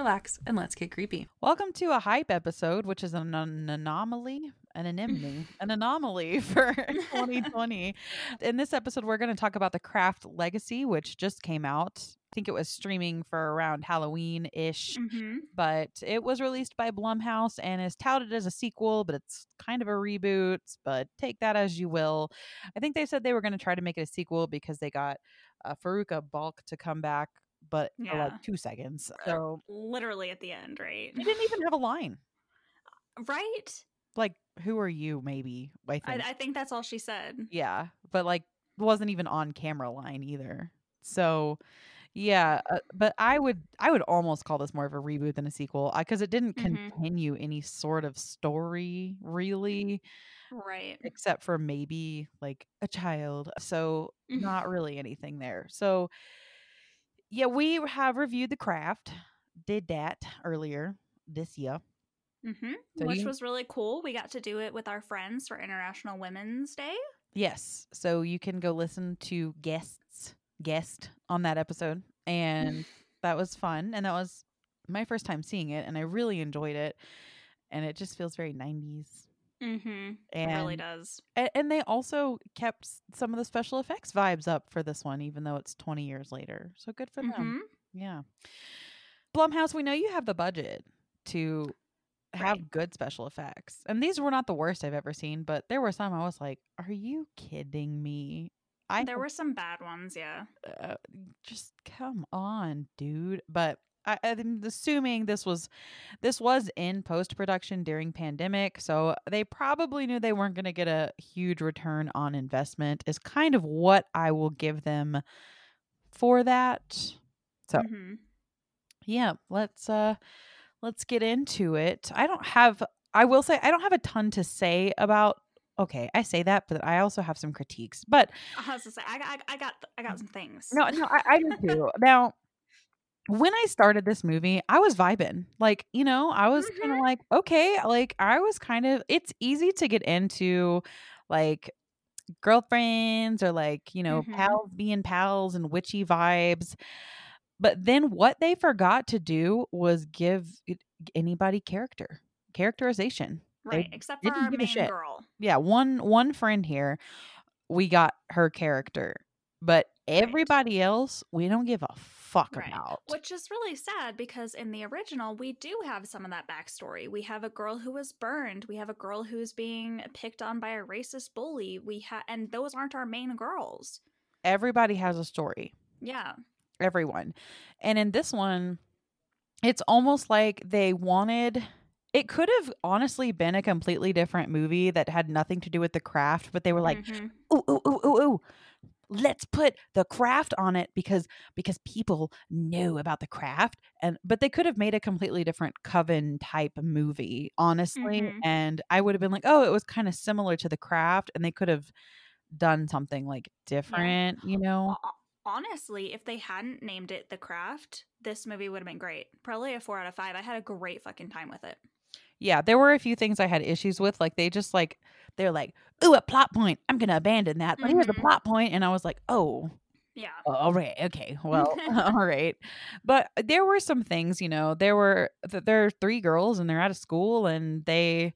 relax, and let's get creepy. Welcome to a hype episode, which is an, an anomaly, an anemone, an anomaly for 2020. In this episode, we're going to talk about the Craft Legacy, which just came out. I think it was streaming for around Halloween ish, Mm-hmm. but it was released by Blumhouse and is touted as a sequel, but it's kind of a reboot. But take that as you will. I think they said they were going to try to make it a sequel because they got uh, Fairuza Balk to come back, but Yeah. like two seconds. So Literally at the end, right? he didn't even have a line. Right? like who are you maybe i think I, I think that's all she said. yeah but like wasn't even on camera line either so yeah uh, but i would i would almost call this more of a reboot than a sequel because it didn't Mhm. continue any sort of story really Right. except for maybe like a child so Mhm. not really anything there so yeah we have reviewed the craft did that earlier this year Mm-hmm. So Which you- was really cool. We got to do it with our friends for International Women's Day. Yes. So you can go listen to guests guest on that episode. And that was fun. And that was my first time seeing it and I really enjoyed it. And it just feels very 90s. Mm-hmm. And, It really does. a- and they also kept some of the special effects vibes up for this one even though it's 20 years later. So good for Mhm. them. Yeah. Blumhouse, we know you have the budget to have Right. good special effects. And these were not the worst I've ever seen, but there were some I was like, "Are you kidding me?" I There were some bad ones, yeah. uh, just come on, dude. But I, I'm assuming this was this was in post production during pandemic, so they probably knew they weren't going to get a huge return on investment. Is kind of what I will give them for that. So Mhm. yeah, let's uh let's get into it. I don't have I will say I don't have a ton to say about okay, I say that, but I also have some critiques. But I was to say, I got, I got, I got some things. no, no, I, I do too. now, when I started this movie, I was vibing. Like, you know, I was kind of like, okay, like I was kind of it's easy to get into like girlfriends or like, you know, Mhm. pals being pals and witchy vibes. But then what they forgot to do was give anybody character, characterization. right. They Except for our main girl. Yeah, one one friend here, we got her character, but everybody else we don't give a fuck Right. about. Which is really sad because in the original, we do have some of that backstory. We have a girl who was burned. We have a girl who's being picked on by a racist bully. We have, and those aren't our main girls. Everybody has a story. Yeah. Everyone. And in this one, it's almost like they wanted it could have honestly been a completely different movie that had nothing to do with the craft, but they were like, Mhm. ooh, ooh, ooh, ooh, ooh. Let's put the craft on it because because people knew about the craft and but they could have made a completely different coven type movie, honestly. Mhm. And I would have been like, oh, it was kind of similar to the craft, and they could have done something like different, you know? Honestly, if they hadn't named it The Craft, this movie would have been great. Probably a four out of five. I had a great fucking time with it. Yeah, there were a few things I had issues with. Like they just like they're like, ooh, a plot point. I'm gonna abandon that. But here's a Mhm. plot point, and I was like, oh, Yeah. Oh, all right. Okay. Well, all right. But there were some things, you know, there were, th- there are three girls and they're out of school and they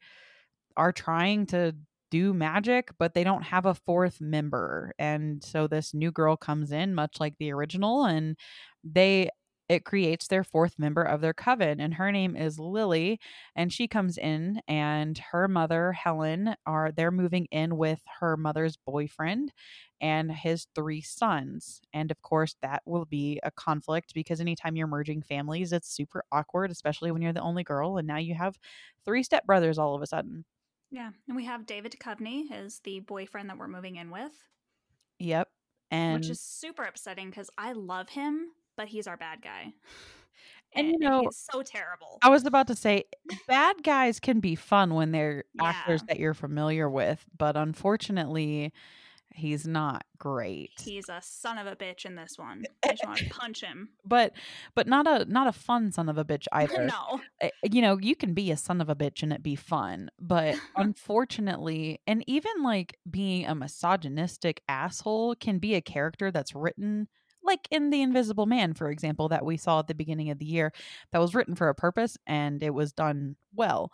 are trying to do magic, but they don't have a fourth member. And so this new girl comes in, much like the original, and they, it creates their fourth member of their coven. And her name is Lily. And she comes in, and her mother, Helen, are, they're moving in with her mother's boyfriend and his three sons. And of course, that will be a conflict because anytime you're merging families, it's super awkward, especially when you're the only girl. And now you have three stepbrothers all of a sudden. Yeah. And we have David Duchovny is the boyfriend that we're moving in with, Yep. And which is super upsetting because I love him, but he's our bad guy. And, you know, he's so terrible. I was about to say, bad guys can be fun when they're actors that you're familiar with, but unfortunately, he's not great. He's a son of a bitch in this one. I just want to punch him. but but not a not a fun son of a bitch either. no. Uh, You know, you can be a son of a bitch and it be fun, but unfortunately, and even like being a misogynistic asshole can be a character that's written like in The Invisible Man, for example, that we saw at the beginning of the year, that was written for a purpose and it was done well.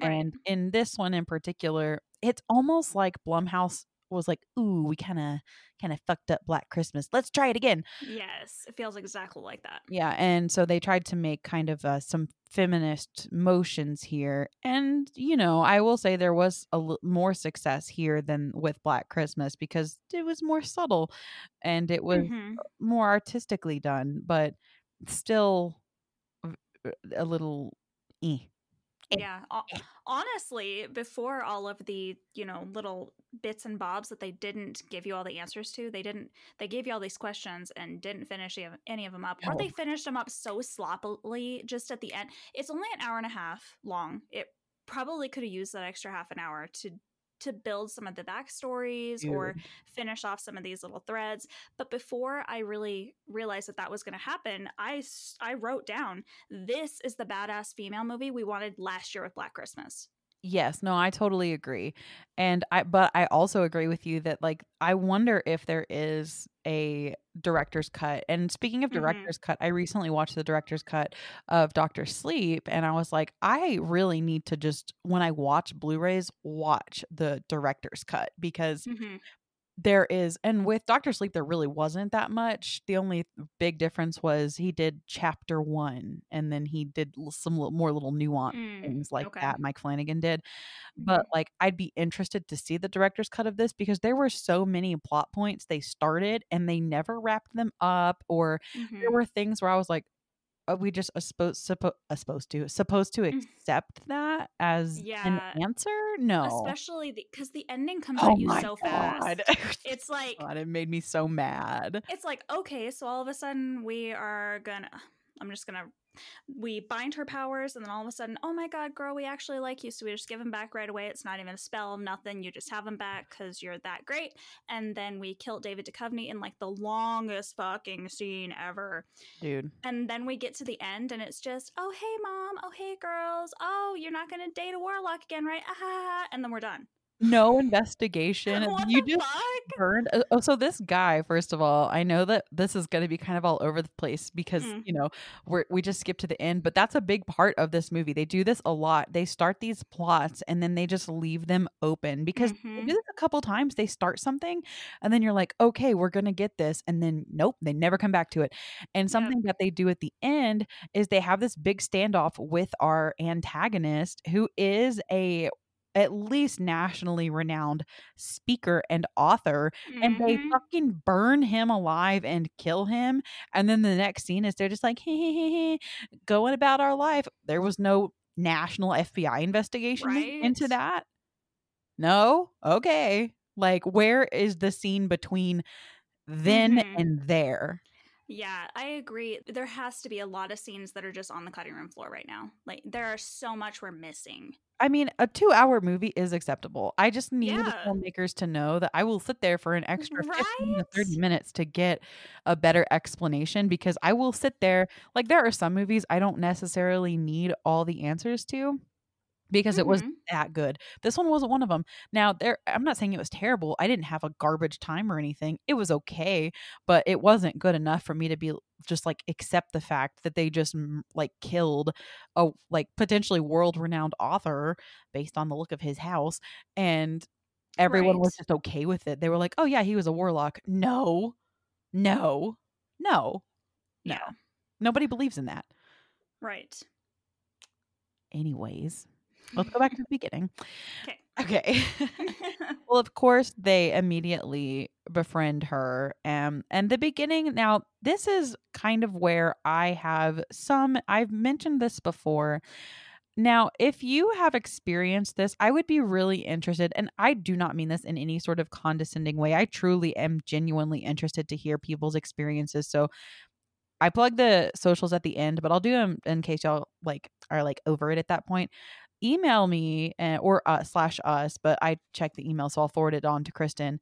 Right. And in this one in particular, it's almost like Blumhouse was like, "Ooh, we kind of kind of fucked up Black Christmas. Let's try it again." Yes, it feels exactly like that. Yeah, and so they tried to make kind of uh, some feminist motions here, and you know, I will say there was a l- more success here than with Black Christmas because it was more subtle, and it was Mhm. more artistically done, but still a little. Eh. Eh. Yeah. Honestly, before all of the, you know, little bits and bobs that they didn't give you all the answers to, they didn't, they gave you all these questions and didn't finish any of- them up, or they finished them up so sloppily just at the end. It's only an hour and a half long. It probably could have used that extra half an hour to to build some of the backstories or mm. finish off some of these little threads but before i really realized that that was going to happen I I wrote down this is the badass female movie we wanted last year with black christmas Yes, no, I totally agree. And I but I also agree with you that like I wonder if there is a director's cut. And speaking of Mhm. director's cut, I recently watched the director's cut of Doctor Sleep and I was like I really need to just when I watch Blu-rays watch the director's cut because there is and with Doctor Sleep there really wasn't that much. The only big difference was he did chapter 1 and then he did some little, more little nuance Mm, things like okay. that Mike Flanagan did. But like I'd be interested to see the director's cut of this because there were so many plot points they started and they never wrapped them up or Mhm. there were things where I was like are we just supposed suppo- supposed to supposed to Mm. accept that as Yeah. an answer? No. especially because the, ending comes oh at you so god. fast it's like God, it made me so mad. it's like okay so all of a sudden we are gonna i'm just gonna we bind her powers and then all of a sudden oh my god girl we actually like you. So we just give them back right away. It's not even a spell nothing. You just have them back because you're that great. And then we kill david Duchovny in like the longest fucking scene ever. Dude. and then we get to the end and it's just oh hey mom. Oh hey girls. Oh you're not gonna date a warlock again right? Ah, ha, ha, ha," and then we're done No investigation. what you just fuck burned. uh, Oh, so this guy, first of all, I know that this is going to be kind of all over the place because Mm. you know we're we just skip to the end, but that's a big part of this movie. They do this a lot. They start these plots and then they just leave them open because they Mhm. do this a couple times. They start something and then you're like, okay, we're gonna get this, and then nope, they never come back to it. And something that they do at the end is they have this big standoff with our antagonist, who is a at least nationally renowned speaker and author and they Mhm. fucking burn him alive and kill him and then the next scene is they're just like hey, hey, hey, hey, going about our life there was no national fbi investigation into that no okay like where is the scene between then Mhm. and there Yeah, I agree. There has to be a lot of scenes that are just on the cutting room floor right now. Like there are so much we're missing. I mean, a two hour movie is acceptable. I just need the filmmakers to know that I will sit there for an extra 15 to 30 minutes to get a better explanation because I will sit there. Like, there are some movies I don't necessarily need all the answers to because it was mm-hmm. that good. This one wasn't one of them. Now, there I'm not saying it was terrible. I didn't have a garbage time or anything. It was okay, but it wasn't good enough for me to be just like accept the fact that they just like killed a like potentially world-renowned author based on the look of his house and everyone was just okay with it. They were like, "Oh yeah, he was a warlock." No. No. No. No. Yeah. Nobody believes in that. Right. Anyways, let's go back to the beginning. Okay. Okay. well, of course, they immediately befriend her. Um, and the beginning, now, this is kind of where I have some, I've mentioned this before. Now, if you have experienced this, I would be really interested. And I do not mean this in any sort of condescending way. I truly am genuinely interested to hear people's experiences. So I plug the socials at the end, but I'll do them in case y'all like are like over it at that point. Email me and, or uh, slash us, but I check the email, so I'll forward it on to Kristin.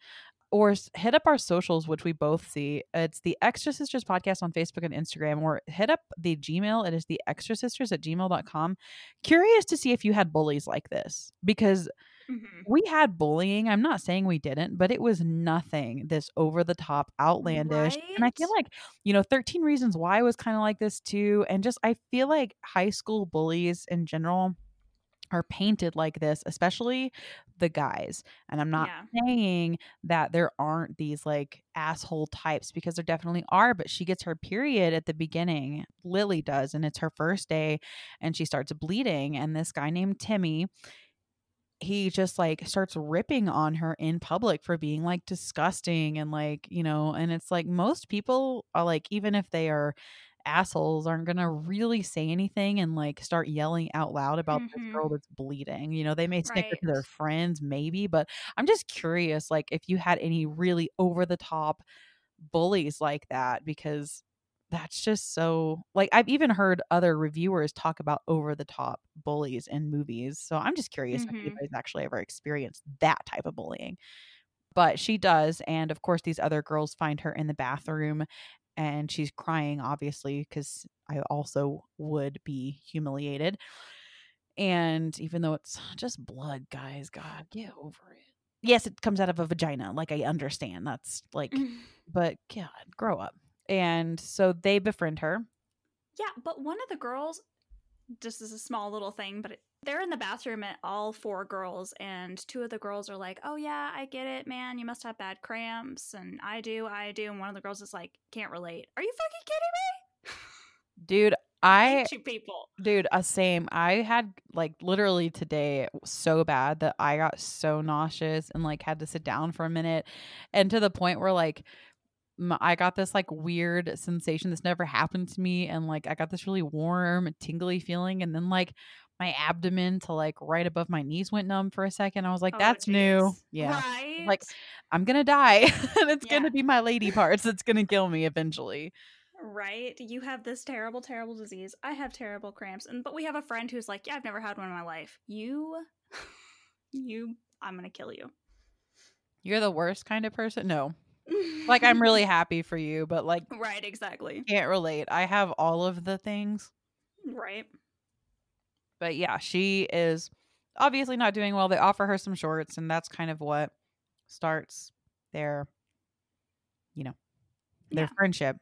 Or hit up our socials, which we both see. It's the Extra Sisters podcast on Facebook and Instagram, or hit up the Gmail. It is the Extra Sisters at gmail.com. Curious to see if you had bullies like this because Mhm. we had bullying. I'm not saying we didn't, but it was nothing this over the top, outlandish. And I feel like, you know, 13 Reasons Why was kind of like this too. And just, I feel like high school bullies in general are painted like this, especially the guys. And I'm not Yeah. saying that there aren't these like asshole types because there definitely are, but she gets her period at the beginning. Lily does, and it's her first day, and she starts bleeding. And this guy named Timmy, he just like starts ripping on her in public for being like disgusting and like, you know, and it's like most people are like, even if they are assholes, aren't gonna really say anything and like start yelling out loud about this Mhm. girl that's bleeding. You know, they may snicker to their friends, maybe, but I'm just curious, like, if you had any really over the top bullies like that, because that's just so like I've even heard other reviewers talk about over the top bullies in movies. So I'm just curious if Mhm. anybody's actually ever experienced that type of bullying. But she does, and of course these other girls find her in the bathroom and she's crying obviously cuz I also would be humiliated. And even though it's just blood, guys, god, get over it. Yes, it comes out of a vagina. Like I understand. That's like but god, grow up. And so they befriend her. Yeah, but one of the girls, just as a small little thing, but it, they're in the bathroom at all four girls, and two of the girls are like, "Oh yeah, I get it, man. You must have bad cramps." And I do, I do. And one of the girls is like, "Can't relate." Are you fucking kidding me? Dude, I hate people. dude, a same. I had like literally today so bad that I got so nauseous and like had to sit down for a minute and to the point where like I got this like weird sensation this never happened to me and like I got this really warm tingly feeling and then like my abdomen to like right above my knees went numb for a second. I was like Oh, that's new. Yeah. Right. Like, I'm going to die and it's going to be my lady parts that's going to kill me eventually. right. You have this terrible, terrible disease. I have terrible cramps, and but we have a friend who's like, "Yeah, I've never had one in my life." You, you, I'm gonna kill you. You're the worst kind of person. No. Like I'm really happy for you, but like right. Exactly. can't relate. I have all of the things. Right. But yeah, she is obviously not doing well. They offer her some shorts and that's kind of what starts their you know, their Yeah. friendship.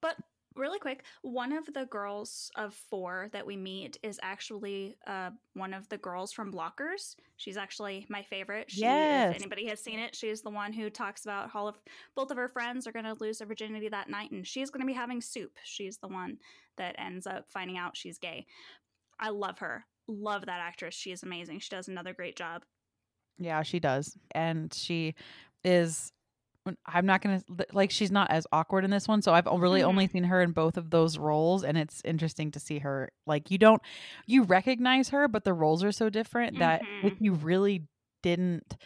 But really quick, one of the girls of four that we meet is actually uh, one of the girls from Blockers. She's actually my favorite. She, Yes. If anybody has seen it, she's the one who talks about all of both of her friends are going to lose their virginity that night, and she's going to be having soup. She's the one that ends up finding out she's gay. I love her. Love that actress. She is amazing. She does another great job. Yeah, she does. And she is I'm not going to like she's not as awkward in this one, so I've really Mhm. only seen her in both of those roles and it's interesting to see her like you don't you recognize her but the roles are so different that if Mhm. you really didn't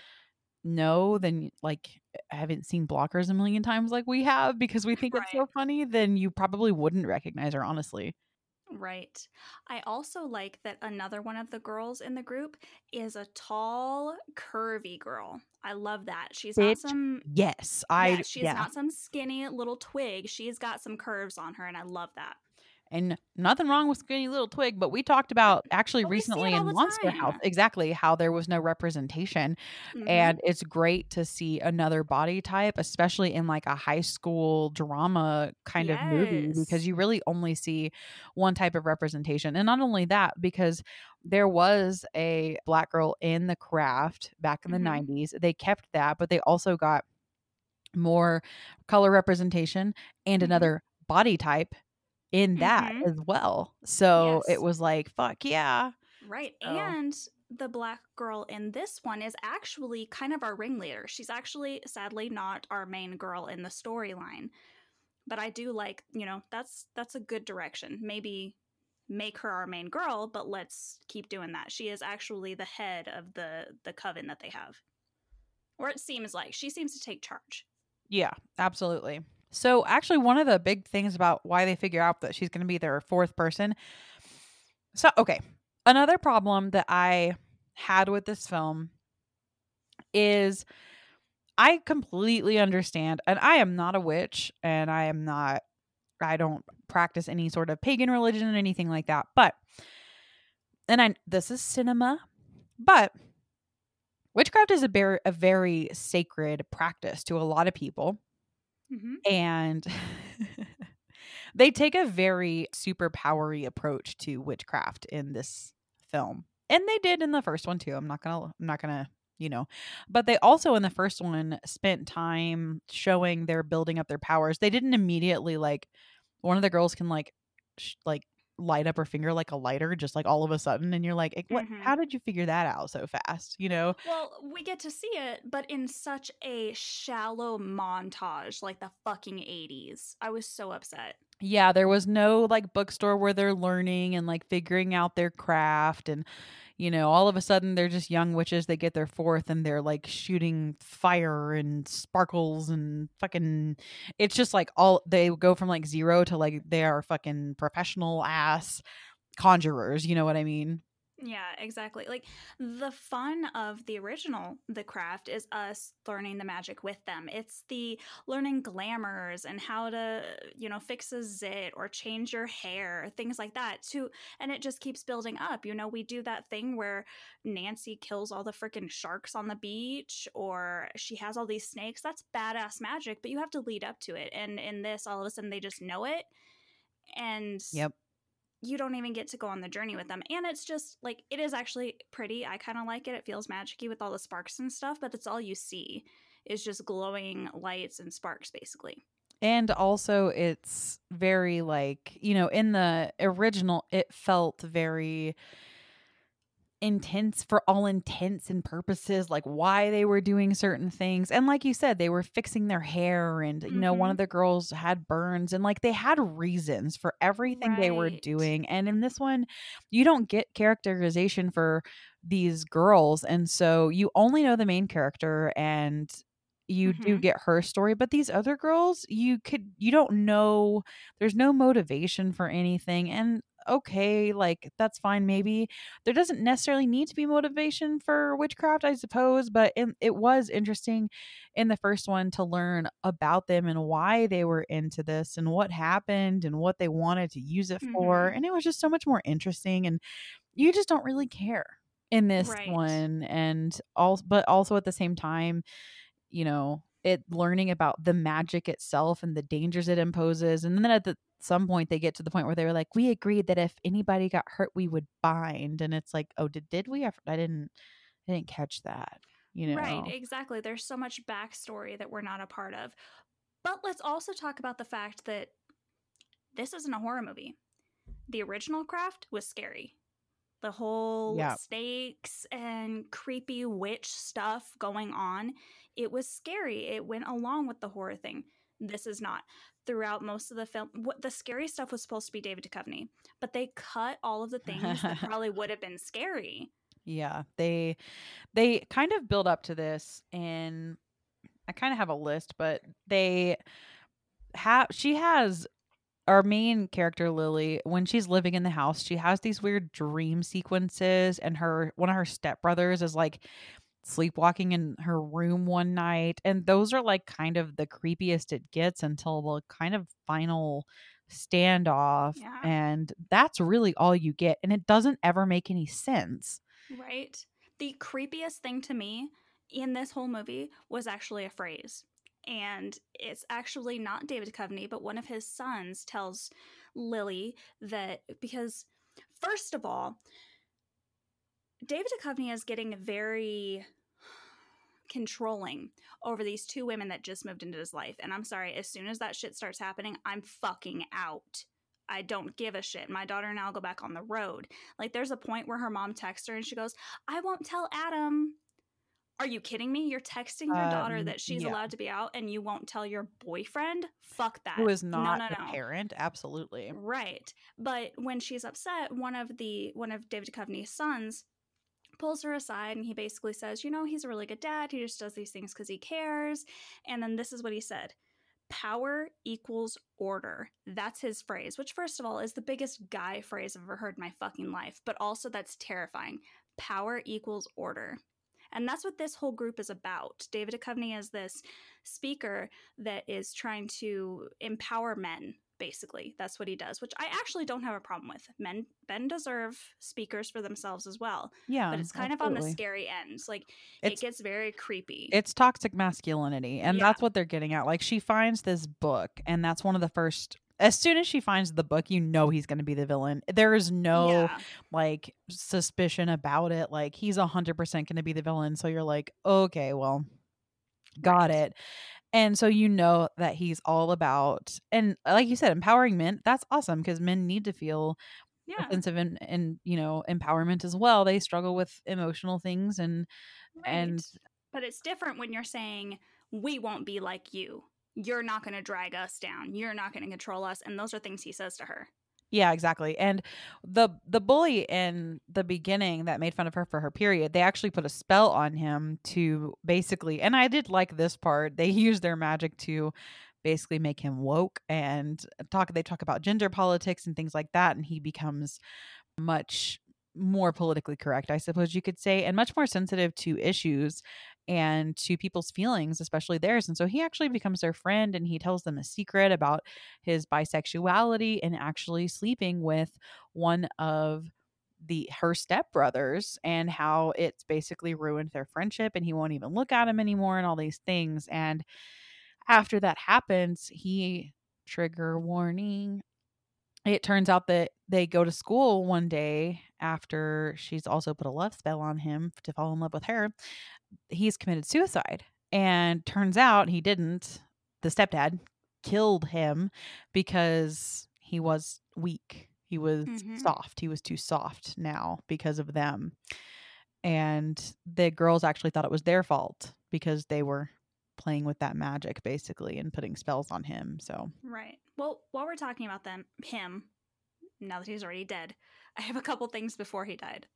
know then like I haven't seen blockers a million times like we have because we think it's so funny then you probably wouldn't recognize her honestly. Right. I also like that another one of the girls in the group is a tall, curvy girl. I love that. She's not some Yes, I yeah, she's yeah. not some skinny little twig. She's got some curves on her and I love that. And nothing wrong with Skinny Little Twig, but we talked about actually But we see it recently in Monster House exactly how there was no representation. Mhm. And it's great to see another body type, especially in like a high school drama kind of movie, because you really only see one type of representation. And not only that, because there was a black girl in the craft back in the Mhm. 90s. They kept that, but they also got more color representation and Mhm. another body type in that Mhm. as well. So Yes. it was like, fuck yeah. Right. So- And the black girl in this one is actually kind of our ringleader. She's actually, sadly, not our main girl in the storyline. But I do like, you know, that's that's a good direction. Maybe make her our main girl, but let's keep doing that. She is actually the head of the the coven that they have. Or it seems like she seems to take charge. Yeah, absolutely. So, actually, one of the big things about why they figure out that she's going to be their fourth person. So, okay. Another problem that I had with this film is I completely understand, and I am not a witch, and I am not, I don't practice any sort of pagan religion or anything like that. But, and I, this is cinema, but witchcraft is a very, a very sacred practice to a lot of people. Mhm. And they take a very superpowery approach to witchcraft in this film. And they did in the first one too. I'm not going to I'm not going to, you know. But they also in the first one spent time showing they're building up their powers. They didn't immediately like one of the girls can like sh- like light up her finger like a lighter just like all of a sudden and you're like "Eh, what Mhm. how did you figure that out so fast you know Well, we get to see it, but in such a shallow montage, like the fucking 80s. I was so upset. Yeah, there was no like bookstore where they're learning and like figuring out their craft and you know, all of a sudden they're just young witches, they get their fourth and they're like shooting fire and sparkles and fucking it's just like all they go from like zero to like they are fucking professional ass conjurers, you know what I mean? Yeah, exactly. Like the fun of the original The Craft is us learning the magic with them. It's the learning glamours and how to, you know, fix a zit or change your hair, things like that. To and it just keeps building up. You know, we do that thing where Nancy kills all the freaking sharks on the beach or she has all these snakes. That's badass magic, but you have to lead up to it. And in this all of a sudden they just know it. And Yep. You don't even get to go on the journey with them. And it's just like it is actually pretty. I kind of like it. It feels magicy with all the sparks and stuff, but that's all you see is just glowing lights and sparks basically. And also it's very like, you know, in the original it felt very intense for all intents and purposes like why they were doing certain things. And like you said they were fixing their hair and you know one of the girls had burns and like they had reasons for everything they were doing. And in this one you don't get characterization for these girls. And so you only know the main character and you do Mhm. get her story. But these other girls you could you don't know there's no motivation for anything. And okay like that's fine maybe there doesn't necessarily need to be motivation for witchcraft i suppose but it, it was interesting in the first one to learn about them and why they were into this and what happened and what they wanted to use it for Mhm. and it was just so much more interesting and you just don't really care in this Right. one and also but also at the same time you know it learning about the magic itself and the dangers it imposes and then at the, some point they get to the point where they were like we agreed that if anybody got hurt we would bind and it's like oh did, did we I i didn't i didn't catch that you know Right, exactly. There's so much backstory that we're not a part of. But let's also talk about the fact that this isn't a horror movie. The original craft was scary. The whole Yeah. snakes and creepy witch stuff going on, it was scary. It went along with the horror thing. This is not. Throughout most of the film, what the scary stuff was supposed to be David Duchovny, but they cut all of the things that probably would have been scary. yeah they they kind of build up to this and i kind of have a list but they have she has our main character lily when she's living in the house she has these weird dream sequences and her one of her stepbrothers is like sleepwalking in her room one night and those are like kind of the creepiest it gets until the kind of final standoff Yeah. and that's really all you get and it doesn't ever make any sense Right. The creepiest thing to me in this whole movie was actually a phrase. And it's actually not David Duchovny, but one of his sons tells Lily that because, first of all, David Duchovny is getting very controlling over these two women that just moved into his life. And I'm sorry, as soon as that shit starts happening, I'm fucking out. I don't give a shit. My daughter and I'll go back on the road. Like, there's a point where her mom texts her and she goes, I won't tell Adam. Are you kidding me? You're texting your daughter Um, that she's yeah. allowed to be out and you won't tell your boyfriend? Fuck that. who is not no, the no. parent absolutely Right. But when she's upset, one of the one of David Duchovny's sons pulls her aside and he basically says, "You know, he's a really good dad. He just does these things cuz he cares." And then this is what he said. power equals order. That's his phrase, which, first of all, is the biggest guy phrase I've ever heard in my fucking life, but also that's terrifying. Power equals order. And that's what this whole group is about. David Duchovny is this speaker that is trying to empower men basically that's what he does which i actually don't have a problem with men men deserve speakers for themselves as well Yeah. but it's kind of on the scary end like It's- it gets very creepy It's toxic masculinity. And Yeah. that's what they're getting at. Like she finds this book, and that's one of the first as soon as she finds the book, you know he's gonna be the villain. There is no yeah. like suspicion about it. Like he's a hundred percent gonna be the villain. So you're like, okay, well, got Right. it. And so you know that he's all about and uh, like you said, empowering men, that's awesome because men need to feel yeah. sense of and and you know, empowerment as well. They struggle with emotional things and and but it's different when you're saying we won't be like you. You're not going to drag us down. You're not going to control us and those are things he says to her Yeah, exactly. And the the bully in the beginning that made fun of her for her period, they actually put a spell on him to basically and I did like this part. They used their magic to basically make him woke and talk they talk about gender politics and things like that and he becomes much more politically correct, I suppose you could say, and much more sensitive to issues and to people's feelings, especially theirs. And so he actually becomes their friend and he tells them a secret about his bisexuality and actually sleeping with one of the her stepbrothers and how it's basically ruined their friendship and he won't even look at him anymore and all these things and after that happens he trigger warning it turns out that they go to school one day after she's also put a love spell on him to fall in love with her he's committed suicide. And turns out he didn't. The stepdad killed him because he was weak. He was Mhm. soft. He was too soft now because of them. And the girls actually thought it was their fault because they were playing with that magic basically and putting spells on him so. Right. Well while we're talking about them him now that he's already dead i have a couple things before he died.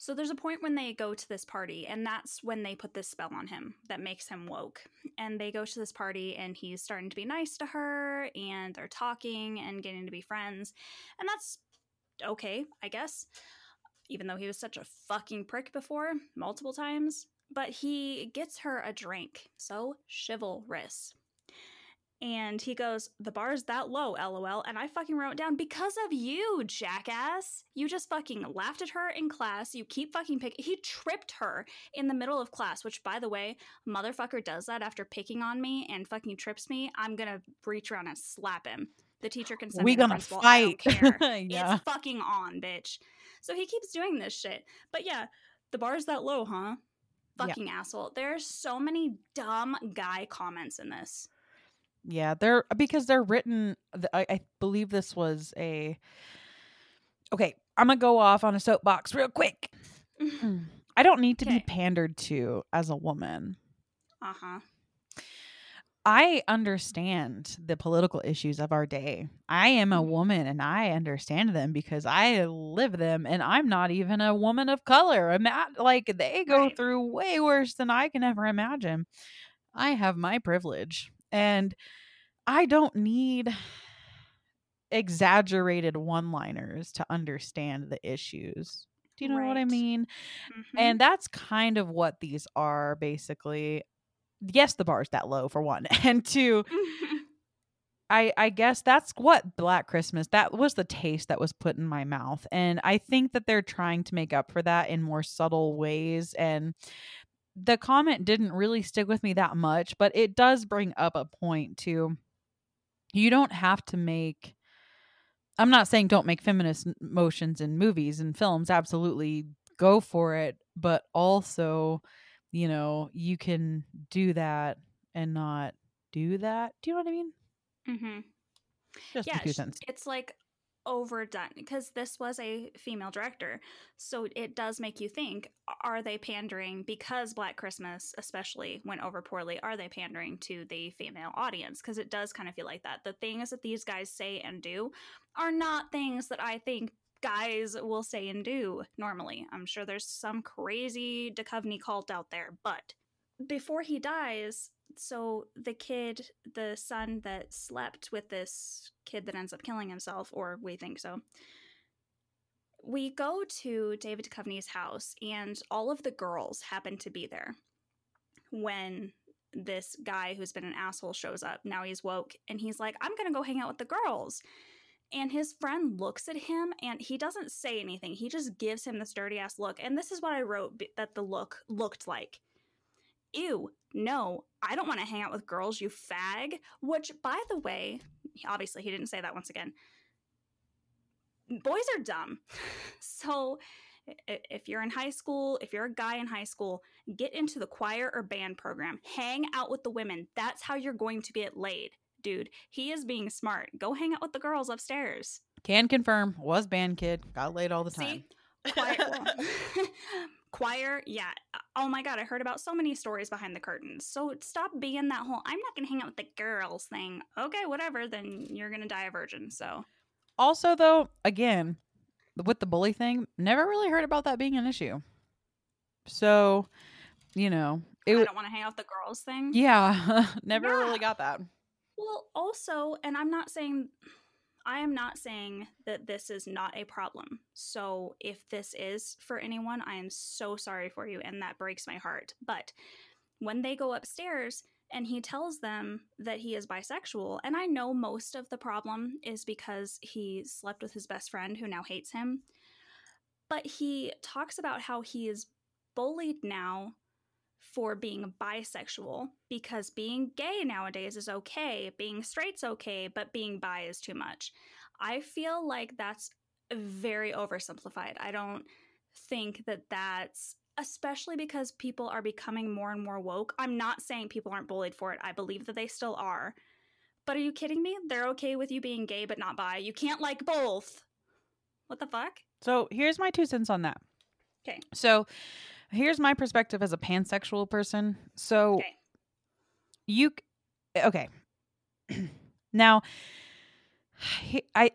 So there's a point when they go to this party and that's when they put this spell on him that makes him woke. And they go to this party and he's starting to be nice to her and they're talking and getting to be friends. And that's okay i guess even though he was such a fucking prick before multiple times. But he gets her a drink. So chivalrous and he goes, The bar's that low, lol. And I fucking wrote down, Because of you, jackass. You just fucking laughed at her in class. You keep fucking picking. He tripped her in the middle of class, which, by the way, motherfucker does that after picking on me and fucking trips me. I'm gonna reach around and slap him. The teacher can send we me gonna. Fight yeah It's fucking on, bitch. So he keeps doing this shit. But yeah, the bar's that low, huh? Yeah. Fucking asshole. There's so many dumb guy comments in this. Yeah, they're because they're written. I, I believe this was a. Okay, I'm gonna go off on a soapbox real quick. I don't need to be pandered to as a woman. Uh huh. I understand the political issues of our day. I am a Mhm. woman and I understand them because I live them and I'm not even a woman of color. I'm not like they go Right. through way worse than I can ever imagine. I have my privilege and I don't need exaggerated one-liners to understand the issues. Do you know what I Right. mean? Mhm. And that's kind of what these are basically. Yes, the bar is that low for one. And two, I I guess that's what Black Christmas that was the taste that was put in my mouth. And I think that they're trying to make up for that in more subtle ways and the comment didn't really stick with me that much, but it does bring up a point too. You don't have to make I'm not saying don't make feminist motions in movies and films, absolutely go for it, but also, you know, you can do that and not do that. Do you know what I mean? hmm Just Yeah, a two cents. it's like overdone because this was a female director. So it does make you think are they pandering because Black Christmas, especially, went over poorly? Are they pandering to the female audience? Because it does kind of feel like that. The things that these guys say and do are not things that I think guys will say and do normally. I'm sure there's some crazy Duchovny cult out there, but before he dies, so the kid, the son that slept with this kid that ends up killing himself, or we think so, we go to David Duchovny's house, and all of the girls happen to be there when this guy who's been an asshole shows up. Now he's woke, and he's like, I'm gonna go hang out with the girls. And his friend looks at him and he doesn't say anything. He just gives him this dirty ass look. And this is what I wrote that the look looked like. Ew, no, I don't want to hang out with girls, you fag. Which, by the way, obviously he didn't say that once again. Boys are dumb. So if you're in high school, if you're a guy in high school, get into the choir or band program. Hang out with the women. That's how you're going to get laid dude. He is being smart. Go hang out with the girls upstairs. Can confirm, was band kid, got laid all the time. See? Choir, choir, yeah. Oh my god, I heard about so many stories behind the curtains. So stop being that whole I'm not gonna hang out with the girls thing. Okay, whatever, then you're gonna die a virgin. So also though, again, with the bully thing, never really heard about that being an issue. So, you know, it I don't want to hang out with the girls thing. Yeah, never yeah. really got that. Well, also, and I'm not saying I am not saying that this is not a problem. So, if this is for anyone, I am so sorry for you, and that breaks my heart. But when they go upstairs and he tells them that he is bisexual, and I know most of the problem is because he slept with his best friend who now hates him, but he talks about how he is bullied now for being bisexual because being gay nowadays is okay, being straight's okay, but being bi is too much. I feel like that's very oversimplified. I don't think that that's especially because people are becoming more and more woke. I'm not saying people aren't bullied for it. I believe that they still are. But are you kidding me? They're okay with you being gay but not bi. You can't like both. What the fuck? So, here's my two cents on that. Okay. So, here's my perspective as a pansexual person. So okay. you okay. now I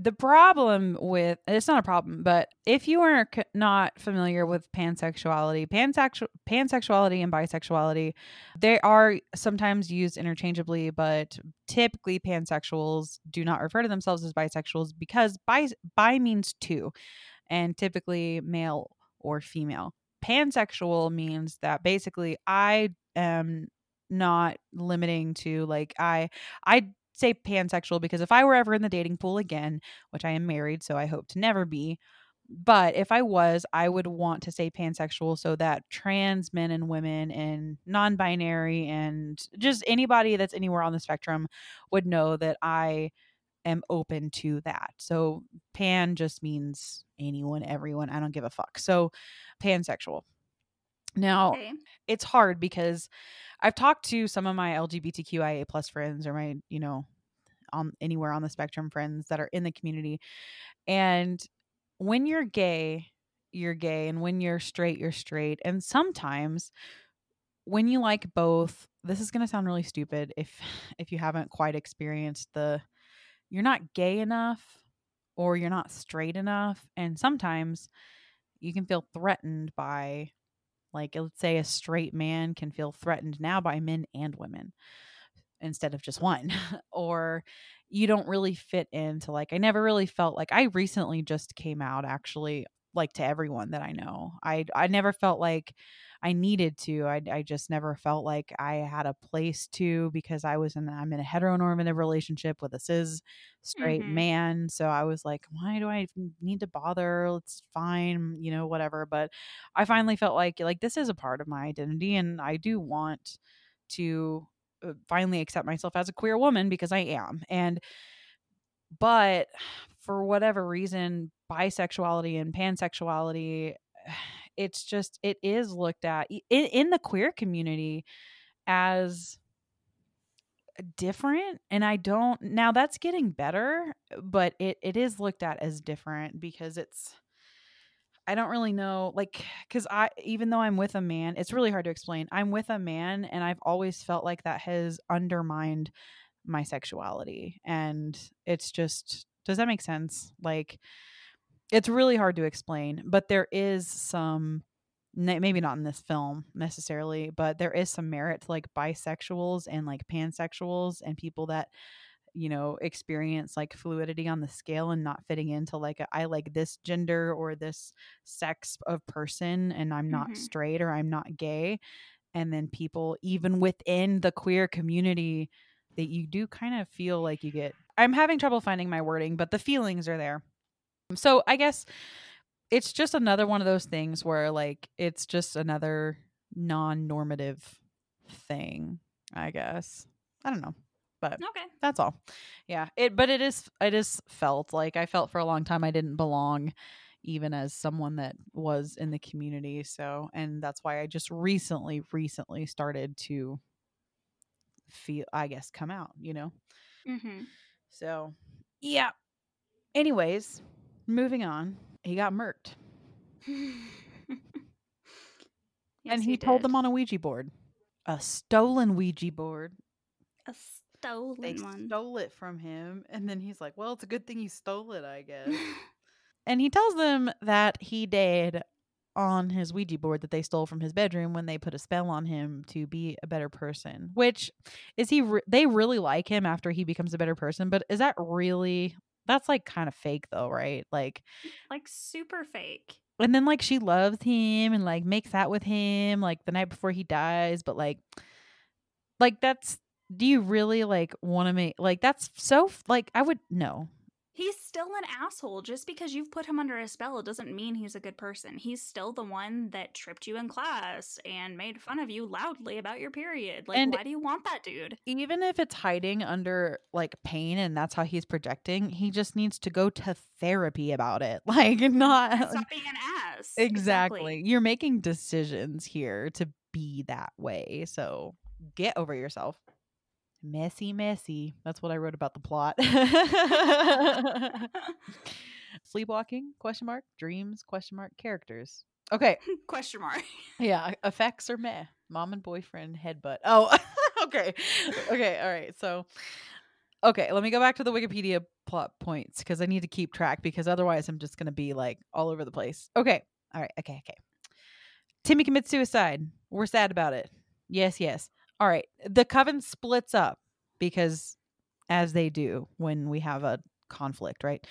the problem with it's not a problem, but if you are not familiar with pansexuality, pansexual pansexuality and bisexuality, they are sometimes used interchangeably, but typically pansexuals do not refer to themselves as bisexuals because bi bi means two, and typically male or female. Pansexual means that basically I am not limiting to like I I say pansexual because if I were ever in the dating pool again, which I am married, so I hope to never be, but if I was, I would want to say pansexual so that trans men and women and non binary and just anybody that's anywhere on the spectrum would know that I am open to that. So pan just means anyone, everyone. I don't give a fuck. So pansexual. Now, okay. it's hard because I've talked to some of my LGBTQIA plus friends or my, you know, on anywhere on the spectrum friends that are in the community. And when you're gay, you're gay and when you're straight, you're straight. And sometimes when you like both, this is going to sound really stupid if if you haven't quite experienced the you're not gay enough or you're not straight enough and sometimes you can feel threatened by like let's say a straight man can feel threatened now by men and women instead of just one or you don't really fit into like I never really felt like I recently just came out actually like to everyone that I know. I I never felt like I needed to. I, I just never felt like I had a place to because I was in I'm in a heteronormative relationship with a cis straight mm-hmm. man. So I was like, why do I need to bother? It's fine, you know, whatever. But I finally felt like like this is a part of my identity, and I do want to uh, finally accept myself as a queer woman because I am. And but for whatever reason, bisexuality and pansexuality it's just it is looked at in, in the queer community as different and i don't now that's getting better but it it is looked at as different because it's i don't really know like because i even though i'm with a man it's really hard to explain i'm with a man and i've always felt like that has undermined my sexuality and it's just does that make sense? Like it's really hard to explain, but there is some maybe not in this film necessarily, but there is some merit to like bisexuals and like pansexuals and people that you know experience like fluidity on the scale and not fitting into like a, I like this gender or this sex of person and I'm not Mhm. straight or I'm not gay and then people even within the queer community that you do kind of feel like you get I'm having trouble finding my wording but the feelings are there. So I guess it's just another one of those things where like it's just another non-normative thing, I guess. I don't know. But Okay. that's all. Yeah. It but it is it is felt like I felt for a long time I didn't belong even as someone that was in the community. So and that's why I just recently recently started to feel I guess come out, you know. Mm-hmm. So yeah. Anyways, moving on. He got murked. and he, told them on a Ouija board. A stolen Ouija board. a stolen They one. stole it from him. And then he's like, Well, it's a good thing you stole it, I guess. and he tells them that he did on his Ouija board that they stole from his bedroom when they put a spell on him to be a better person. Which is he? Re- they really like him after he becomes a better person, but is that really? That's like kind of fake though, right? Like, mm, like super fake. and then like she loves him and like makes out with him like the night before he dies, but like, like that's. Do you really like want to make like that's so like I would no He's still an asshole. Just because you've put him under a spell doesn't mean he's a good person. He's still the one that tripped you in class and made fun of you loudly about your period. Like, And- why do you want that dude? even if it's hiding under like pain and that's how he's projecting, he just needs to go to therapy about it. Like not Stop being an ass. exactly. You're making decisions here to be that way. So get over yourself. Messy, messy. That's what I wrote about the plot. Sleepwalking? Question mark. Dreams? Question mark. Characters. Okay. Question mark. Yeah, effects are meh. Mom and boyfriend headbutt. Oh, okay. Okay, all right. So, okay, let me go back to the Wikipedia plot points because I need to keep track because otherwise I'm just going to be like all over the place. Okay. All right. Okay, okay. Timmy commits suicide. We're sad about it. Yes, yes. All right. The coven splits up because as they do when we have a conflict, right?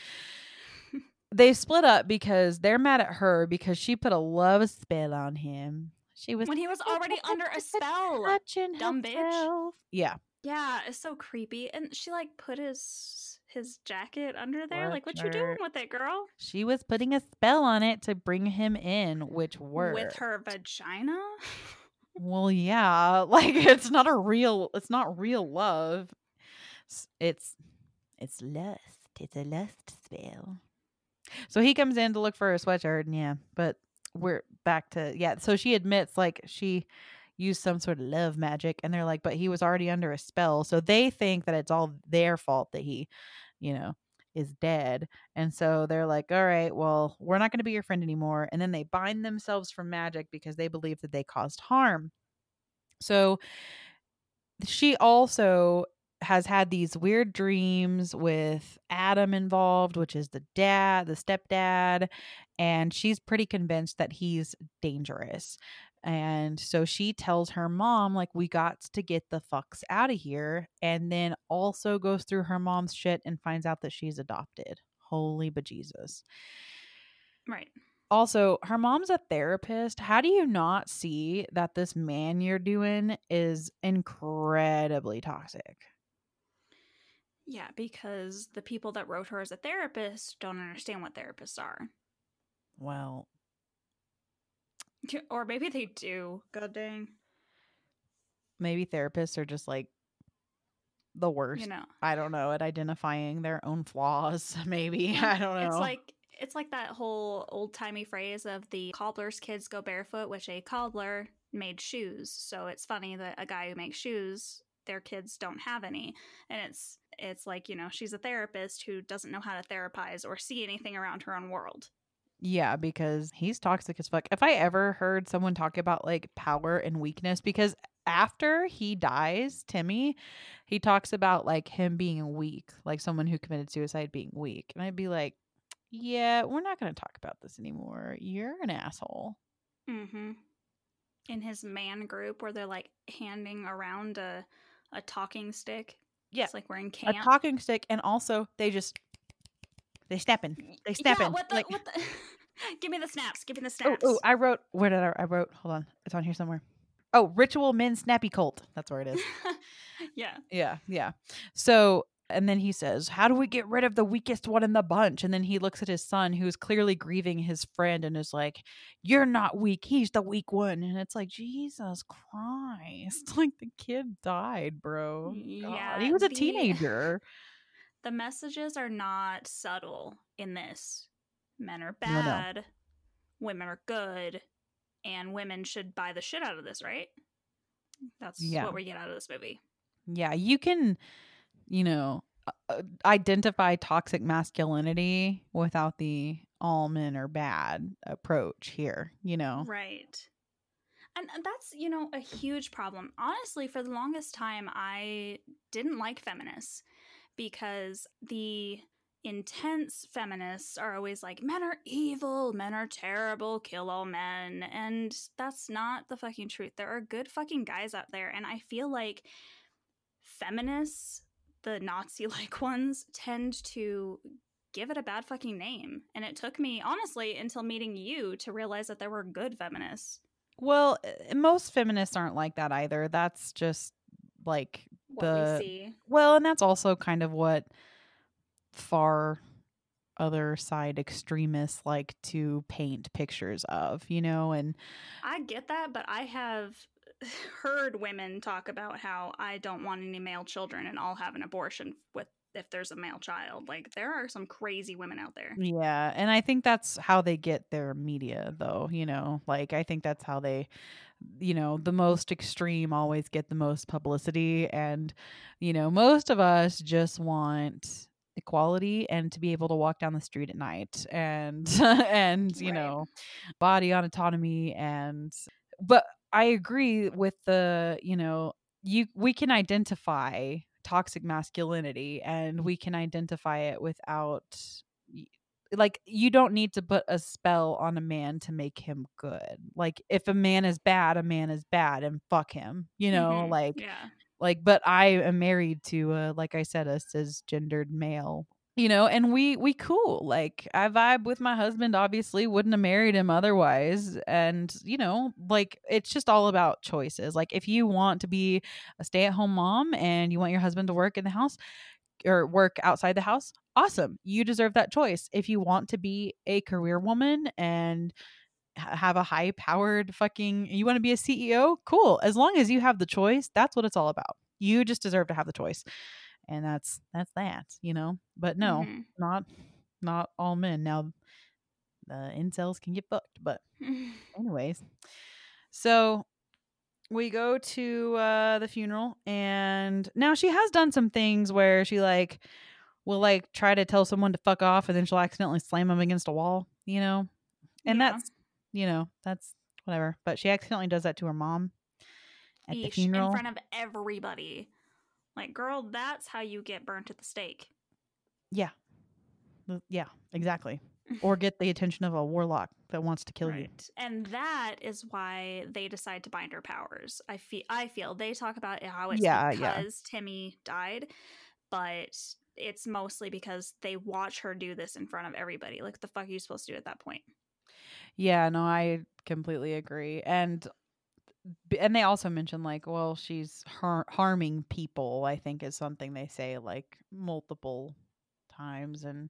they split up because they're mad at her because she put a love spell on him. She was when he was already under a spell. dumb bitch. Yeah, Yeah, it's so creepy. And she like put his his jacket under there. Like, what you doing with it, girl? she was putting a spell on it to bring him in, which worked. With her vagina? Well, yeah, like it's not a real. It's not real love. It's it's lust. It's a lust spell. So he comes in to look for a sweatshirt, and yeah, but we're back to yeah. So she admits like she used some sort of love magic, and they're like, but he was already under a spell, so they think that it's all their fault that he, you know, is dead, and so they're like, all right, well, we're not going to be your friend anymore, and then they bind themselves from magic because they believe that they caused harm. So she also has had these weird dreams with Adam involved, which is the dad, the stepdad, and she's pretty convinced that he's dangerous. And so she tells her mom, like, we got to get the fucks out of here. And then also goes through her mom's shit and finds out that she's adopted. Holy bejesus. right. Also, her mom's a therapist. How do you not see that this man you're doing is incredibly toxic? Yeah, because the people that wrote her as a therapist don't understand what therapists are. Well, Or maybe they do. God dang. maybe therapists are just like the worst. You know. I don't know at identifying their own flaws. Maybe I don't know. It's like it's like that whole old timey phrase of the cobbler's kids go barefoot, which a cobbler made shoes. So it's funny that a guy who makes shoes, their kids don't have any. And it's it's like, you know, she's a therapist who doesn't know how to therapize or see anything around her own world. Yeah, because he's toxic as fuck. If I ever heard someone talk about like power and weakness, because after he dies, Timmy, he talks about like him being weak, like someone who committed suicide being weak. And I'd be like, yeah, we're not going to talk about this anymore. You're an asshole. Mm-hmm. In his man group where they're like handing around a a talking stick. Yeah. It's like we're in camp. A talking stick, and also they just they snapping. They snapping. Yeah, what the, like, what the Give me the snaps. Give me the oh, oh snaps. oh, I wrote. Where did I? I wrote. Hold on. It's on here somewhere. Oh, ritual men snappy cult. That's where it is. yeah. Yeah, yeah. So, and then he says, How do we get rid of the weakest one in the bunch? And then he looks at his son, who's clearly grieving his friend, and is like, You're not weak. He's the weak one. And it's like, Jesus Christ. Like, the kid died, bro. God, Yeah, He was a the- teenager. The messages are not subtle in this. Men are No, no. bad, women are good, and women should buy the shit out of this, right? That's Yeah. what we get out of this movie. Yeah, you can, you know, uh, uh, identify toxic masculinity without the all men are bad approach here, you know? Right. And and that's, you know, a huge problem. Honestly, for the longest time, I didn't like feminists because the intense feminists are always like, men are evil, men are terrible, kill all men. And that's not the fucking truth. There are good fucking guys out there. And I feel like feminists, the Nazi like ones, tend to give it a bad fucking name. And it took me, honestly, until meeting you to realize that there were good feminists. Well, uh, most feminists aren't like that either. That's just like The- we see. well, and that's also kind of what far other side extremists like to paint pictures of, you know, and I get that, but I have heard women talk about how I don't want any male children and I'll have an abortion with if there's a male child. Like there are some crazy women out there. yeah, and I think that's how they get their media though, you know. Like I think that's how they you know, the most extreme always get the most publicity and you know, most of us just want equality and to be able to walk down the street at night and and you Right. know body autonomy and but i agree with the you know you we can identify toxic masculinity and we can identify it without like you don't need to put a spell on a man to make him good like if a man is bad a man is bad and fuck him you know Mhm. like yeah. like but i am married to uh like i said a cisgendered male you know and we we cool like i vibe with my husband obviously wouldn't have married him otherwise and you know like it's just all about choices like if you want to be a stay-at-home mom and you want your husband to work in the house or work outside the house awesome you deserve that choice. If you want to be a career woman and have a high powered fucking you want to be a CEO cool as long as you have the choice that's what it's all about. You just deserve to have the choice. And that's that's that you know? But no Mhm. not not all men. Now the incels can get fucked but anyways. So we go to uh the funeral and now she has done some things where she like will like try to tell someone to fuck off and then she'll accidentally slam them against a wall you know and Yeah. that's you know that's whatever but she accidentally does that to her mom at the funeral in front of everybody. Like, girl, that's how you get burnt at the stake. yeah yeah exactly or get the attention of a warlock that wants to kill you And that is why they decide to bind her powers. I feel I feel they talk about how it's Yeah, because yeah. Timmy died, but it's mostly because they watch her do this in front of everybody. Like the fuck are you supposed to do at that point? Yeah, no, I completely agree. And and they also mention like, well, she's har- harming people. I think is something they say like multiple times, and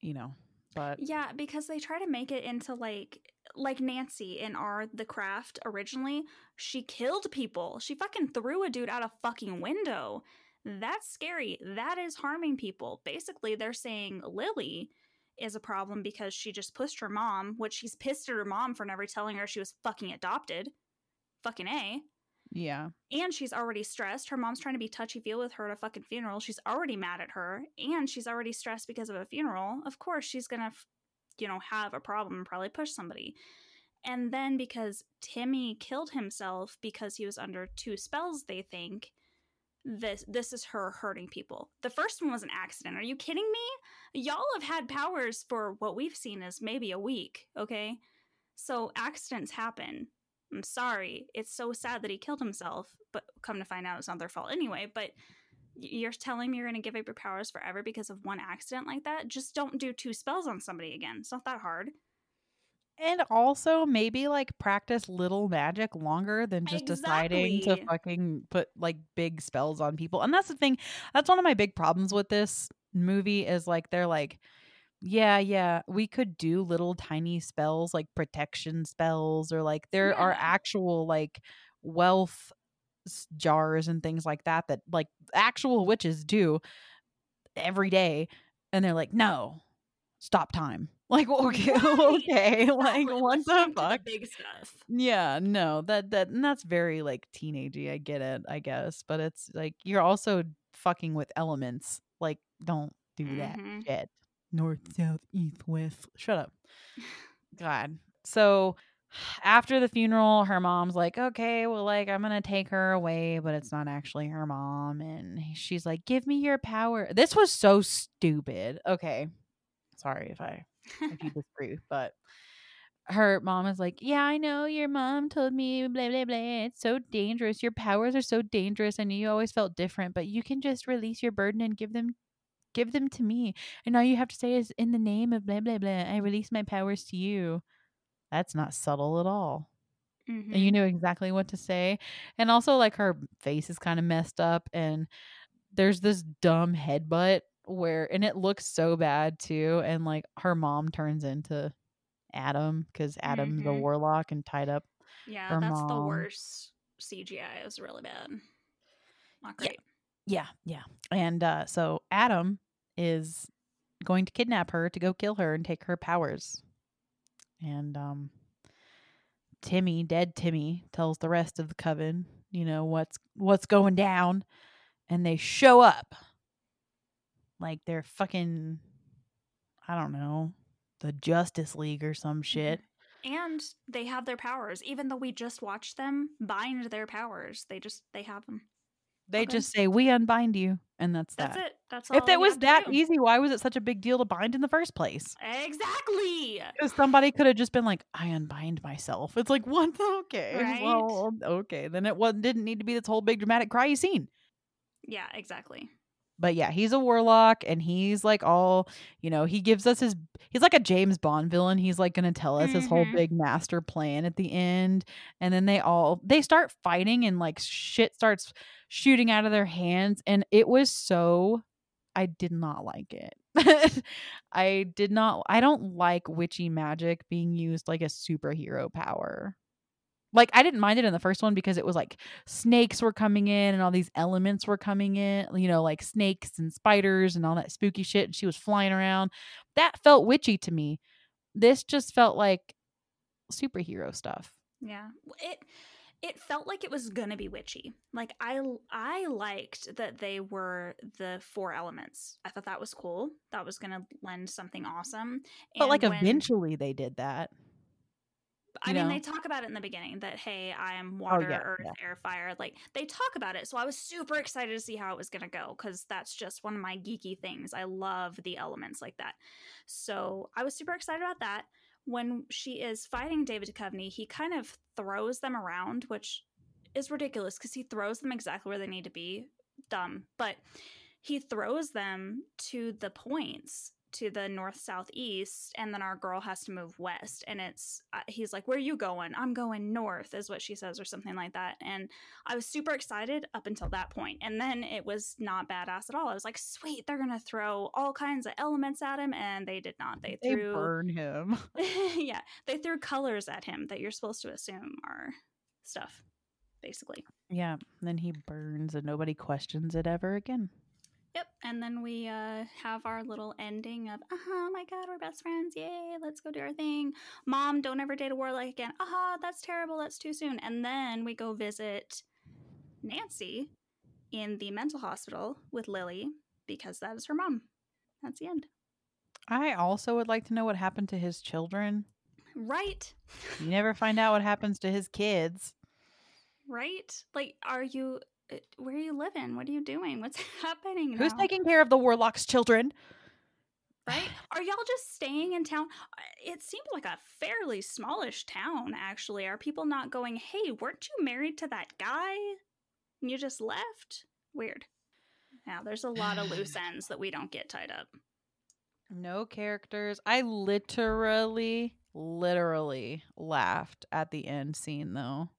you know, but Yeah, because they try to make it into like like Nancy in our The Craft originally, she killed people. She fucking threw a dude out a fucking window. That's scary. That is harming people. Basically, they're saying Lily is a problem because she just pushed her mom, which she's pissed at her mom for never telling her she was fucking adopted. Fucking A. yeah, And she's already stressed. Her mom's trying to be touchy feel with her at a fucking funeral. She's already mad at her. And she's already stressed because of a funeral. Of course, she's going to, you know, have a problem and probably push somebody. And then because Timmy killed himself because he was under two spells, they think this this is her hurting people. The first one was an accident. Are you kidding me? Y'all have had powers for what we've seen is maybe a week, okay? So accidents happen. I'm sorry. It's so sad that he killed himself, but come to find out it's not their fault anyway. But you're telling me you're going to give up your powers forever because of one accident like that? Just don't do two spells on somebody again. It's not that hard. And also maybe like practice little magic longer than just deciding to fucking put like big spells on people. And that's the thing. That's one of my big problems with this movie is like they're like yeah, yeah, we could do little tiny spells like protection spells or like there are actual like wealth jars and things like that that like actual witches do every day and they're like no stop time like okay Right. okay like Exactly. what the fuck big stuff. yeah no that that and that's very like teenagey i get it i guess but it's like you're also fucking with elements like don't do that Mhm. shit north south east west shut up god so after the funeral her mom's like okay well like i'm gonna take her away but it's not actually her mom and she's like give me your power this was so stupid okay sorry if i if you disagree but her mom is like yeah i know your mom told me blah blah blah it's so dangerous. Your powers are so dangerous and you always felt different but you can just release your burden and give them give them to me and all you have to say is in the name of blah blah blah i release my powers to you that's not subtle at all. Mhm. and you knew exactly what to say and also like her face is kind of messed up and there's this dumb headbutt where and it looks so bad too and like her mom turns into adam because adam's a Mhm. warlock and tied up yeah, that's the worst CGI. It was really bad. Not Yeah. great. yeah yeah and uh so adam is going to kidnap her to go kill her and take her powers and um timmy dead timmy tells the rest of the coven you know what's what's going down and they show up like they're fucking i don't know the justice league or some mm-hmm. shit And they have their powers, even though we just watched them bind their powers. They just they have them. they Okay. just say we unbind you and that's That's that it. That's all. if it was that do. easy why was it such a big deal to bind in the first place exactly. Because somebody could have just been like, I unbind myself. It's like, what? Okay. Right? Well, okay. Then it wasn't didn't need to be this whole big dramatic cry scene. Yeah, exactly. But yeah, he's a warlock and he's like all, you know, he gives us his he's like a James Bond villain. He's like gonna tell us his whole Mhm. big master plan at the end. And then they all they start fighting and like shit starts shooting out of their hands. And it was so I did not like it. I did not I don't like witchy magic being used like a superhero power. Like I didn't mind it in the first one because it was like snakes were coming in and all these elements were coming in, you know, like snakes and spiders and all that spooky shit and she was flying around. That felt witchy to me. This just felt like superhero stuff. Yeah. It it felt like it was gonna be witchy. Like i i liked that they were the four elements. I thought that was cool. That was gonna lend something awesome. But And like when- eventually they did that. I you mean, they talk about it in the beginning that hey, I am oh, water, Oh, yeah, earth, yeah. air, fire. Like they talk about it, so I was super excited to see how it was gonna go because that's just one of my geeky things. I love the elements like that. So I was super excited about that. When she is fighting David Duchovny, he kind of throws them around, which is ridiculous because he throws them exactly where they need to be. Dumb, but he throws them to the points to the north south east and then our girl has to move west and it's uh, he's like where are you going i'm going north is what she says or something like that and i was super excited up until that point and then it was not badass at all i was like sweet they're gonna throw all kinds of elements at him and they did not they They threw burn him. yeah they threw colors at him that you're supposed to assume are stuff basically Yeah. And then he burns and nobody questions it ever again. Yep, and then we uh, have our little ending of, uh huh, my god, we're best friends, yay, let's go do our thing. Mom, don't ever date a warlock again. Uh huh, that's terrible, that's too soon. And then we go visit Nancy in the mental hospital with Lily because that is her mom. That's the end. I also would like to know what happened to his children. Right? You never find out what happens to his kids. Right? Like, are you, where are you living? What are you doing? What's happening? Who's now? taking care of the warlock's children? right? Are y'all just staying in town? Uh, It seems like a fairly smallish town, actually. Are people not going, hey, weren't you married to that guy? And you just left? Weird. Yeah, there's a lot of loose ends that we don't get tied up. No characters. I literally, literally laughed at the end scene though.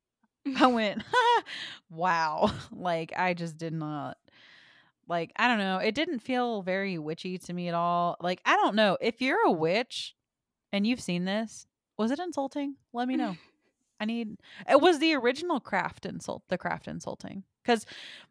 I went, wow. Like, I just did not. Like, I don't know. It didn't feel very witchy to me at all. Like, I don't know. If you're a witch and you've seen this, was it insulting? Let me know. I need. It was the original craft insult, the craft insulting. Because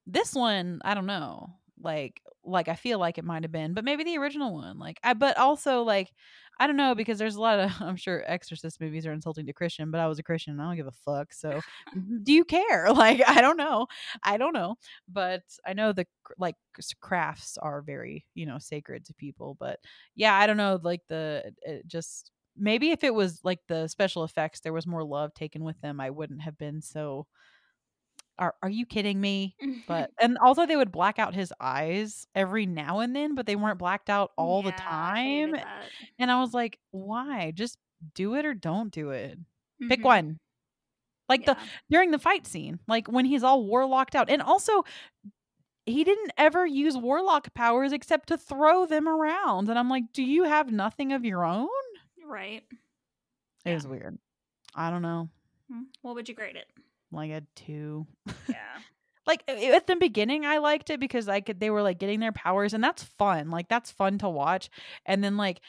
this one, I don't know. Like, like I feel like it might have been, but maybe the original one. Like, I. But also, like, I don't know because there's a lot of. I'm sure Exorcist movies are insulting to Christian, but I was a Christian. and I don't give a fuck. So, do you care? Like, I don't know. I don't know. But I know the like crafts are very you know sacred to people. But yeah, I don't know. Like the it just maybe if it was like the special effects, there was more love taken with them. I wouldn't have been so. Are Are you kidding me? But and also they would black out his eyes every now and then, but they weren't blacked out all the Yeah, I hated time. that. And I was like, why? Just do it or don't do it. Pick Mhm. one. Like the during the fight scene, like when he's all warlocked out. And also he didn't ever use warlock powers except to throw them around. And I'm like, do you have nothing of your own? Right. It Yeah. was weird. I don't know. Hmm. What would you grade it? Like a two. Yeah. like at the beginning I liked it because I could they were like getting their powers and that's fun. Like that's fun to watch. And then like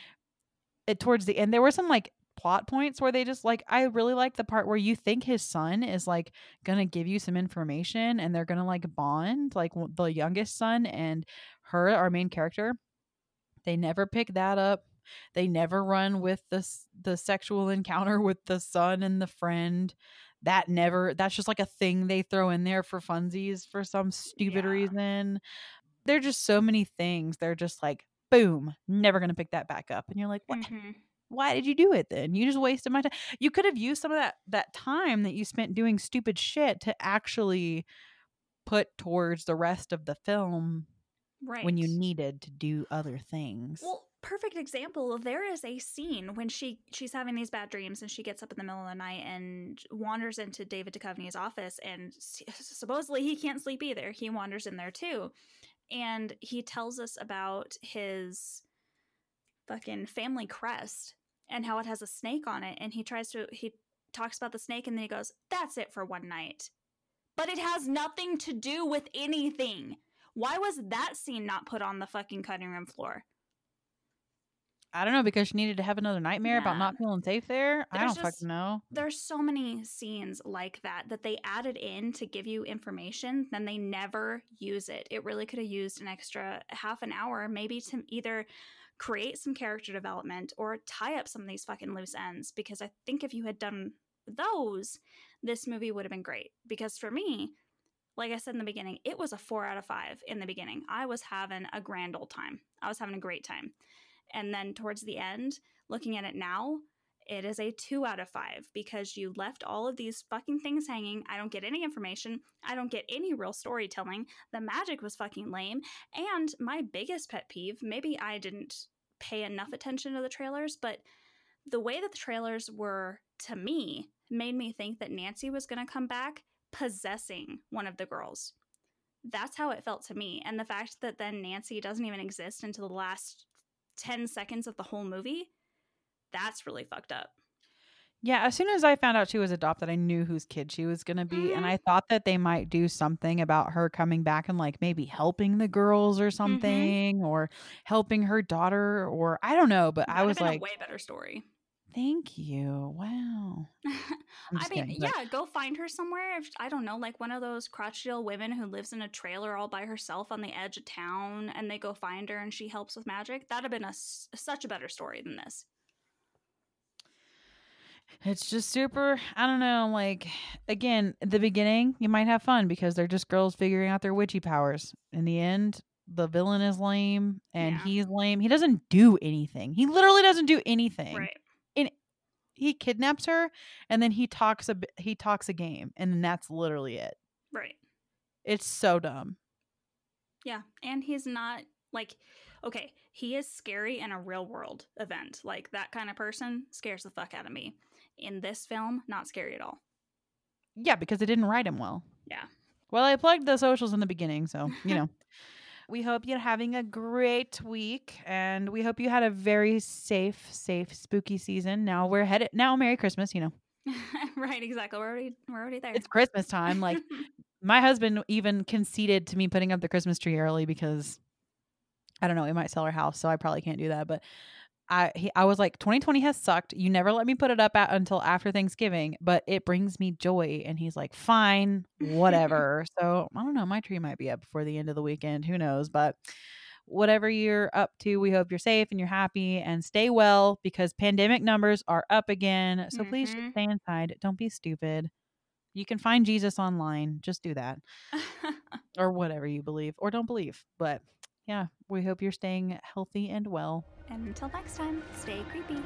it towards the end there were some like plot points where they just like I really like the part where you think his son is like gonna give you some information and they're gonna like bond like the youngest son and her our main character they never pick that up they never run with the s- the sexual encounter with the son and the friend that never that's just like a thing they throw in there for funsies for some stupid Yeah. reason there are just so many things they're just like boom never gonna pick that back up and you're like what Mhm. why did you do it then you just wasted my time you could have used some of that that time that you spent doing stupid shit to actually put towards the rest of the film Right. when you needed to do other things Well, perfect example. There is a scene when she she's having these bad dreams and she gets up in the middle of the night and wanders into David Duchovny's office and supposedly he can't sleep either. He wanders in there too. And he tells us about his fucking family crest and how it has a snake on it and he tries to he talks about the snake and then he goes, "That's it for one night." But it has nothing to do with anything. Why was that scene not put on the fucking cutting room floor? I don't know because she needed to have another nightmare about not feeling safe there? I don't just- fucking know. there's so many scenes like that that they added in to give you information then they never use it. It really could have used an extra half an hour maybe to either create some character development or tie up some of these fucking loose ends because i think if you had done those this movie would have been great. Because for me like i said in the beginning it was a four out of five in the beginning. I was having a grand old time. I was having a great time and then towards the end looking at it now it is a two out of five because you left all of these fucking things hanging. I don't get any information. I don't get any real storytelling. The magic was fucking lame. And my biggest pet peeve maybe I didn't pay enough attention to the trailers, but the way that the trailers were to me made me think that Nancy was going to come back possessing one of the girls. That's how it felt to me. And the fact that then Nancy doesn't even exist until the last 10 seconds of the whole movie that's really fucked up. Yeah, as soon as I found out she was adopted, I knew whose kid she was going to be. And Mhm. I thought that they might do something about her coming back and like maybe helping the girls or something or helping her daughter or I don't know. But I That'd was like, a way better story. Thank you. Wow. I mean, kidding, but- yeah, go find her somewhere. If, I don't know, like one of those crotchety old women who lives in a trailer all by herself on the edge of town, and they go find her and she helps with magic. That'd have been a such a better story than this. It's just super, I don't know, like again, the beginning, you might have fun because they're just girls figuring out their witchy powers. In the end, the villain is lame and Yeah. he's lame. He doesn't do anything. He literally doesn't do anything. Right. He kidnaps her and then he talks a he talks a game and that's literally it. Right. It's so dumb. Yeah. And he's not like okay, he is scary in a real world event. Like that kind of person scares the fuck out of me. In this film, not scary at all. Yeah, because it didn't write him well. Yeah. Well, I plugged the socials in the beginning, so you know. We hope you're having a great week, and we hope you had a very safe, safe, spooky season. Now we're headed. Now, Merry Christmas. You know, right, exactly. We're already we're already there. it's Christmas time. Like my husband even conceded to me putting up the Christmas tree early because I don't know, we might sell our house, so I probably can't do that. But I he, I was like, 2020 has sucked. You never let me put it up at, until after Thanksgiving, but it brings me joy. And he's like, fine, whatever. so I don't know, my tree might be up before the end of the weekend. Who knows? But whatever you're up to, we hope you're safe and you're happy and stay well because pandemic numbers are up again. So please just Mhm. stay inside. Don't be stupid. You can find Jesus online. Just do that or whatever you believe or don't believe. But yeah, we hope you're staying healthy and well. And until next time, stay creepy.